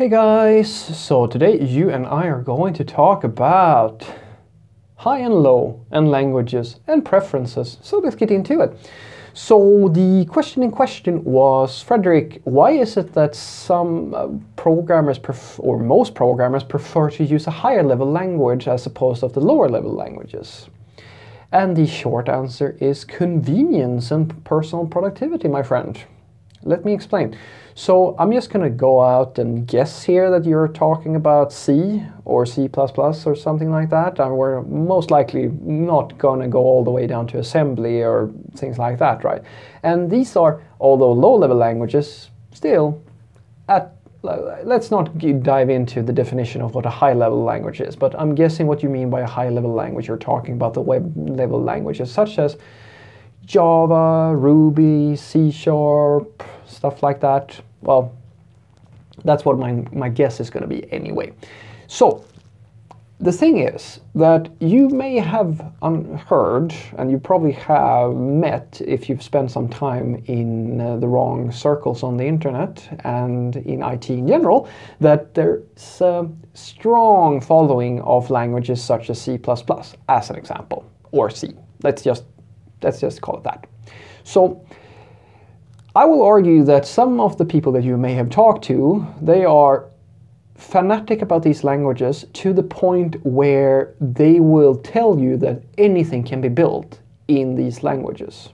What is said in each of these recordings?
Hey guys, so today you and I are going to talk about high and low and languages and preferences. So let's get into it. So the question in question was, Frederick, why is it that some uh, programmers or most programmers prefer to use a higher level language as opposed to the lower level languages? And the short answer is convenience and personal productivity, my friend. Let me explain. So I'm just going to go out and guess here that you're talking about C or C++ or something like that. And we're most likely not going to go all the way down to assembly or things like that, right? And these are, although low-level languages, still at let's not dive into the definition of what a high level language is, but I'm guessing what you mean by a high level language, you're talking about the web level languages such as Java, Ruby, C Sharp, stuff like that. Well, that's what my, my guess is going to be anyway. So, the thing is that you may have heard, and you probably have met if you've spent some time in uh, the wrong circles on the internet and in IT in general, that there's a strong following of languages such as C++, as an example, or C. Let's just let's just call it that. So I will argue that some of the people that you may have talked to, they are fanatic about these languages to the point where they will tell you that anything can be built in these languages.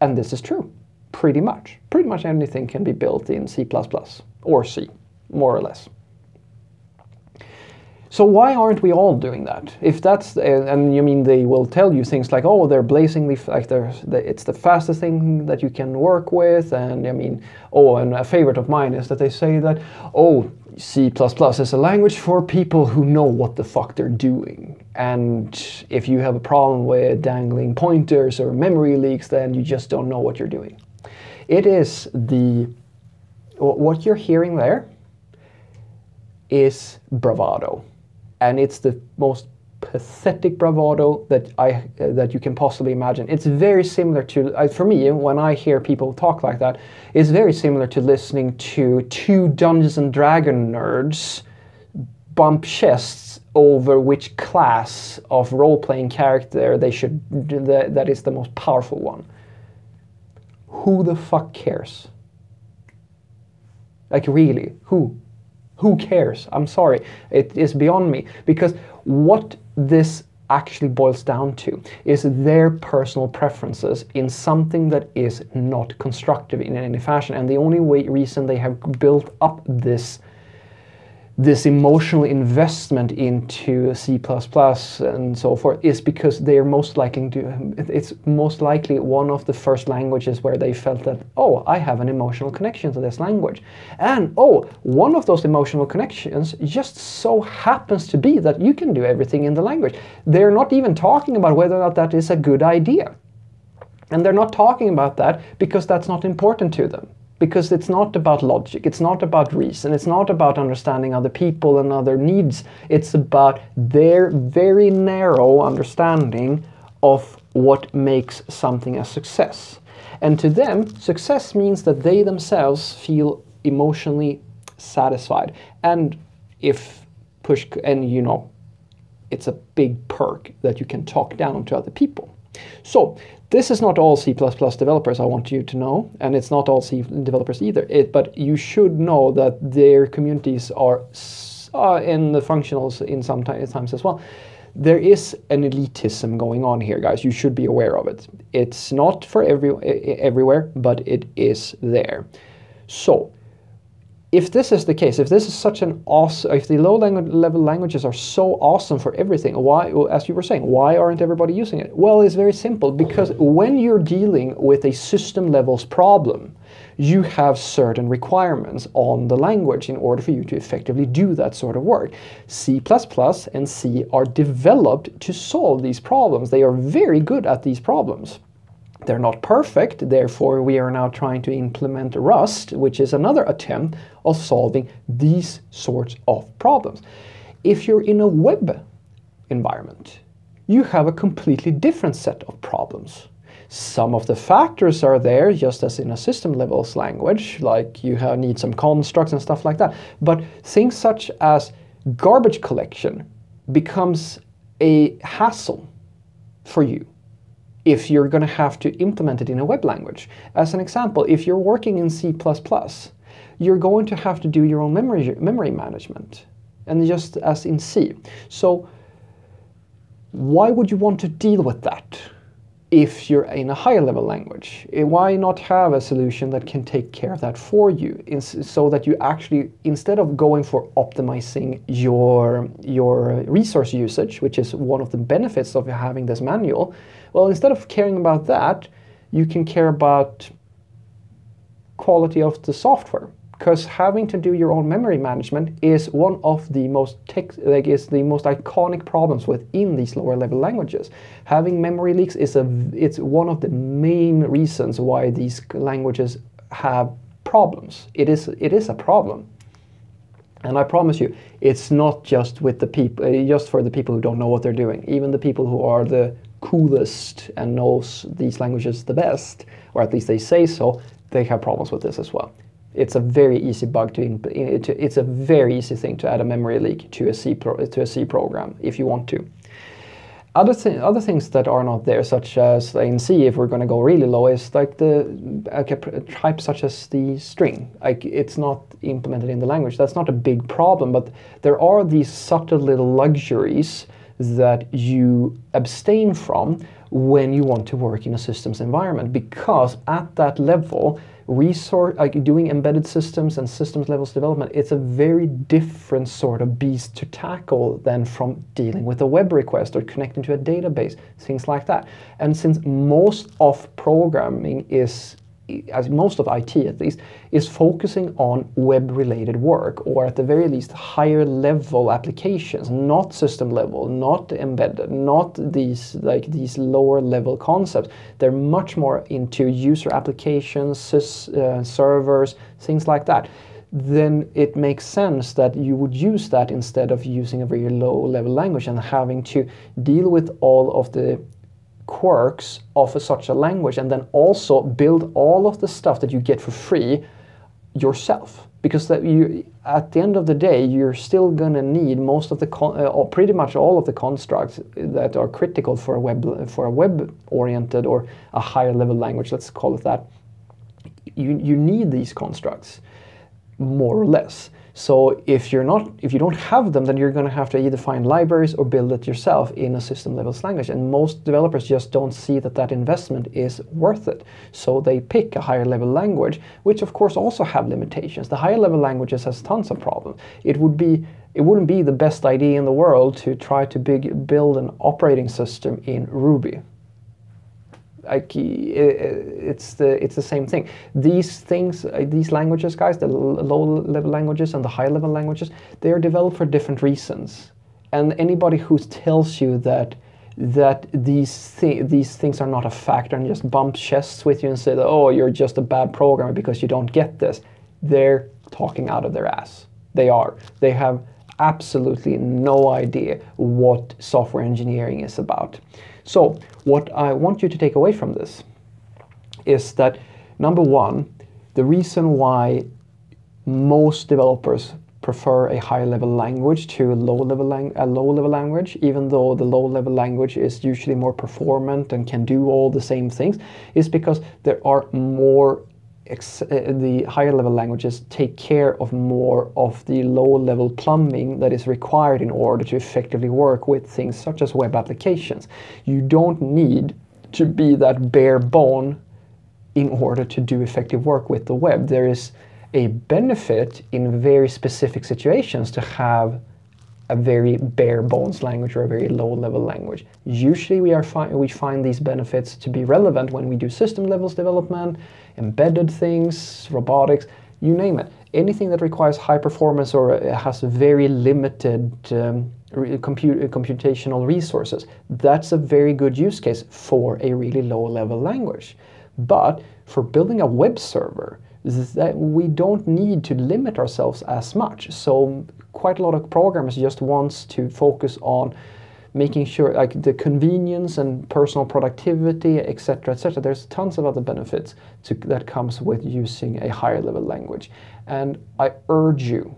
And this is true, pretty much. Pretty much anything can be built in C++ or C, more or less. So why aren't we all doing that? If that's and you mean they will tell you things like, oh, they're blazingly like they're it's the fastest thing that you can work with, and I mean, oh, and a favorite of mine is that they say that, oh, C++ is a language for people who know what the fuck they're doing. And if you have a problem with dangling pointers or memory leaks, then you just don't know what you're doing. It is the what you're hearing there is bravado and it's the most pathetic bravado that I uh, that you can possibly imagine. It's very similar to uh, for me when I hear people talk like that. It's very similar to listening to two Dungeons and Dragon nerds bump chests over which class of role-playing character they should that, that is the most powerful one. Who the fuck cares? Like really, who? Who cares? I'm sorry. It is beyond me. Because what this actually boils down to is their personal preferences in something that is not constructive in any fashion. And the only way, reason they have built up this this emotional investment into C++ and so forth is because they are most likely to, it's most likely one of the first languages where they felt that, oh, I have an emotional connection to this language. And oh, one of those emotional connections just so happens to be that you can do everything in the language. They're not even talking about whether or not that is a good idea. And they're not talking about that because that's not important to them because it's not about logic, it's not about reason, it's not about understanding other people and other needs. It's about their very narrow understanding of what makes something a success. And to them, success means that they themselves feel emotionally satisfied. And if push, and you know, it's a big perk that you can talk down to other people. So this is not all C++ developers, I want you to know, and it's not all C developers either, it, but you should know that their communities are uh, in the functionals in some times as well. There is an elitism going on here, guys. You should be aware of it. It's not for every everywhere, but it is there. So, if this is the case, if this is such an awesome, if the low language level languages are so awesome for everything, why, as you were saying, why aren't everybody using it? Well, it's very simple because when you're dealing with a system levels problem, you have certain requirements on the language in order for you to effectively do that sort of work. C++ and C are developed to solve these problems. They are very good at these problems. They're not perfect, therefore we are now trying to implement Rust, which is another attempt of solving these sorts of problems. If you're in a web environment, you have a completely different set of problems. Some of the factors are there, just as in a system levels language, like you have, need some constructs and stuff like that. But things such as garbage collection becomes a hassle for you if you're going to have to implement it in a web language. As an example, if you're working in C++, you're going to have to do your own memory, memory management, and just as in C. So why would you want to deal with that? if you're in a higher level language. Eh, why not have a solution that can take care of that for you so that you actually, instead of going for optimizing your, your resource usage, which is one of the benefits of having this manual, well, instead of caring about that, you can care about quality of the software because having to do your own memory management is one of the most tech, like is the most iconic problems within these lower level languages. Having memory leaks is a it's one of the main reasons why these languages have problems. It is it is a problem. And I promise you, it's not just with the people, uh, just for the people who don't know what they're doing. Even the people who are the coolest and knows these languages the best, or at least they say so, they have problems with this as well it's a very easy bug to, it's a very easy thing to add a memory leak to a C to a C program if you want to. Other, th other things that are not there, such as in C, if we're going to go really low, is like the a type such as the string. Like it's not implemented in the language. That's not a big problem, but there are these subtle little luxuries that you abstain from when you want to work in a systems environment because at that level resource like doing embedded systems and systems levels development it's a very different sort of beast to tackle than from dealing with a web request or connecting to a database things like that. And since most of programming is as most of IT at least, is focusing on web-related work, or at the very least higher level applications, not system level, not embedded, not these like these lower level concepts. They're much more into user applications, uh, servers, things like that then it makes sense that you would use that instead of using a very low level language and having to deal with all of the quirks of a, such a language and then also build all of the stuff that you get for free yourself. Because that you at the end of the day you're still going to need most of the uh, or pretty much all of the constructs that are critical for a web for a web oriented or a higher level language let's call it that. You you need these constructs more or less so if you're not, if you don't have them, then you're going to have to either find libraries or build it yourself in a system level language. And most developers just don't see that that investment is worth it. So they pick a higher level language, which of course also have limitations. The higher level languages has tons of problems. It would be, it wouldn't be the best idea in the world to try to big, build an operating system in Ruby like it's the it's the same thing. These things, uh, these languages, guys, the low level languages and the high level languages, they are developed for different reasons. And anybody who tells you that that these th these things are not a factor and just bump chests with you and say that oh you're just a bad programmer because you don't get this, they're talking out of their ass. They are. They have absolutely no idea what software engineering is about. So what I want you to take away from this is that number one, the reason why most developers prefer a high level language to a low level lang- a low level language even though the low level language is usually more performant and can do all the same things is because there are more Uh, the higher level languages take care of more of the low level plumbing that is required in order to effectively work with things such as web applications. You don't need to be that bare bone in order to do effective work with the web. There is a benefit in very specific situations to have a very bare bones language or a very low level language. Usually we, are fi we find these benefits to be relevant when we do system levels development, embedded things, robotics, you name it. Anything that requires high performance or has very limited um, comput computational resources, that's a very good use case for a really low level language. But for building a web server, that we don't need to limit ourselves as much. So quite a lot of programmers just wants to focus on making sure like the convenience and personal productivity, etc., etc. There's tons of other benefits to, that comes with using a higher level language, and I urge you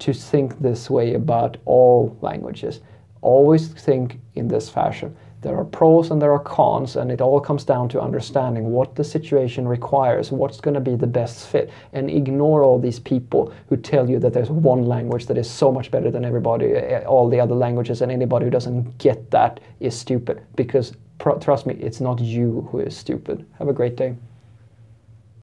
to think this way about all languages. Always think in this fashion. There are pros and there are cons, and it all comes down to understanding what the situation requires, what's going to be the best fit, and ignore all these people who tell you that there's one language that is so much better than everybody, eh, all the other languages, and anybody who doesn't get that is stupid. Because trust me, it's not you who is stupid. Have a great day.